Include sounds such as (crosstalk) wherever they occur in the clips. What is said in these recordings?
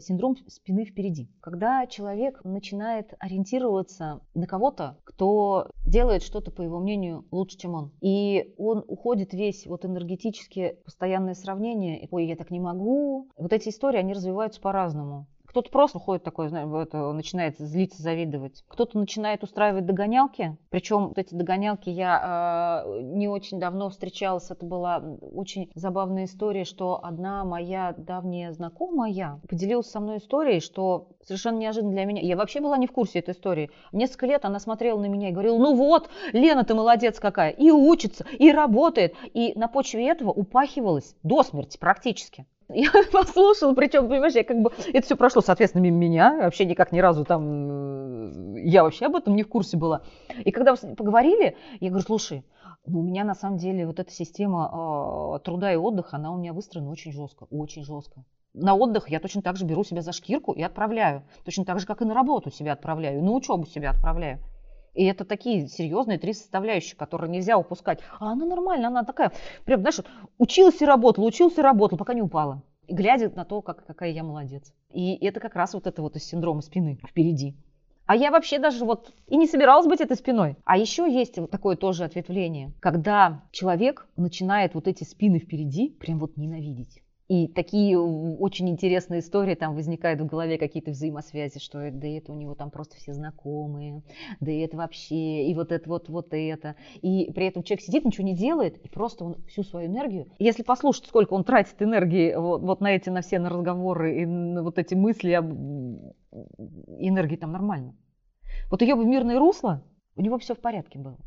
Синдром спины впереди. Когда человек начинает ориентироваться на кого-то, кто делает что-то, по его мнению, лучше, чем он. И он уходит весь вот энергетически, постоянное сравнение, ой, я так не могу. Вот эти истории, они развиваются по-разному. Кто-то просто ходит такой, это, начинает злиться, завидовать. Кто-то начинает устраивать догонялки. Причем вот эти догонялки я э, не очень давно встречалась. Это была очень забавная история, что одна моя давняя знакомая поделилась со мной историей, что совершенно неожиданно для меня. Я вообще была не в курсе этой истории. Несколько лет она смотрела на меня и говорила, ну вот, Лена, ты молодец какая. И учится, и работает. И на почве этого упахивалась до смерти практически. Я (laughs) послушала, причем, понимаешь, я как бы, это все прошло, соответственно, мимо меня, вообще никак ни разу там, э, я вообще об этом не в курсе была. И когда поговорили, я говорю, слушай, ну, у меня на самом деле вот эта система э, труда и отдыха, она у меня выстроена очень жестко, очень жестко. На отдых я точно так же беру себя за шкирку и отправляю. Точно так же, как и на работу себя отправляю, на учебу себя отправляю. И это такие серьезные три составляющие, которые нельзя упускать. А она нормальная, она такая, прям, знаешь, училась и работала, учился и работала, пока не упала. И глядя на то, как, какая я молодец. И это как раз вот это вот из синдрома спины впереди. А я вообще даже вот и не собиралась быть этой спиной. А еще есть вот такое тоже ответвление, когда человек начинает вот эти спины впереди прям вот ненавидеть. И такие очень интересные истории там возникают в голове, какие-то взаимосвязи, что да это у него там просто все знакомые, да это вообще, и вот это вот, вот это. И при этом человек сидит, ничего не делает, и просто он всю свою энергию, если послушать, сколько он тратит энергии вот, вот на эти, на все на разговоры и на вот эти мысли, об... энергии там нормально. Вот ее в мирное русло, у него все в порядке было.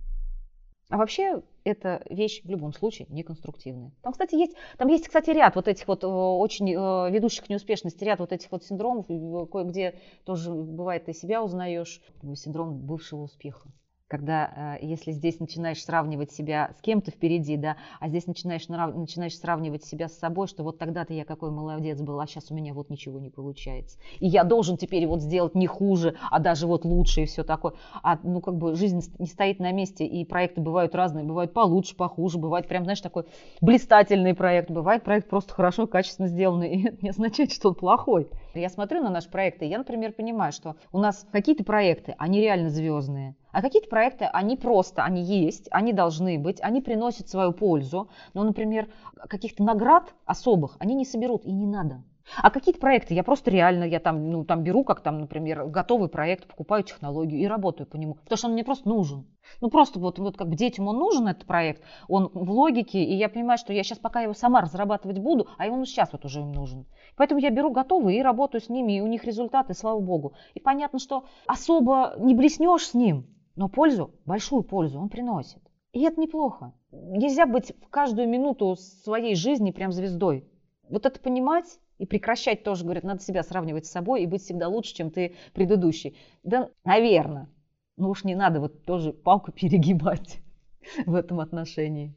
А вообще это вещь в любом случае неконструктивная. Там, кстати, есть, там есть, кстати, ряд вот этих вот э, очень э, ведущих к неуспешности, ряд вот этих вот синдромов, кое-где тоже бывает ты себя узнаешь, синдром бывшего успеха когда э, если здесь начинаешь сравнивать себя с кем-то впереди, да, а здесь начинаешь, начинаешь сравнивать себя с собой, что вот тогда-то я какой молодец был, а сейчас у меня вот ничего не получается. И я должен теперь вот сделать не хуже, а даже вот лучше и все такое. А ну как бы жизнь не стоит на месте, и проекты бывают разные, бывают получше, похуже, бывает прям, знаешь, такой блистательный проект, бывает проект просто хорошо, качественно сделанный, и это не означает, что он плохой. Я смотрю на наш проект, и я, например, понимаю, что у нас какие-то проекты, они реально звездные, а какие-то проекты, они просто, они есть, они должны быть, они приносят свою пользу. Но, например, каких-то наград особых они не соберут и не надо. А какие-то проекты я просто реально, я там, ну, там беру, как там, например, готовый проект, покупаю технологию и работаю по нему, потому что он мне просто нужен. Ну, просто вот, вот как бы детям он нужен, этот проект, он в логике, и я понимаю, что я сейчас пока его сама разрабатывать буду, а он сейчас вот уже им нужен. Поэтому я беру готовый и работаю с ними, и у них результаты, слава богу. И понятно, что особо не блеснешь с ним, но пользу, большую пользу он приносит. И это неплохо. Нельзя быть в каждую минуту своей жизни прям звездой. Вот это понимать и прекращать тоже, говорят, надо себя сравнивать с собой и быть всегда лучше, чем ты предыдущий. Да, наверное. Но уж не надо вот тоже палку (laughs) перегибать в этом отношении.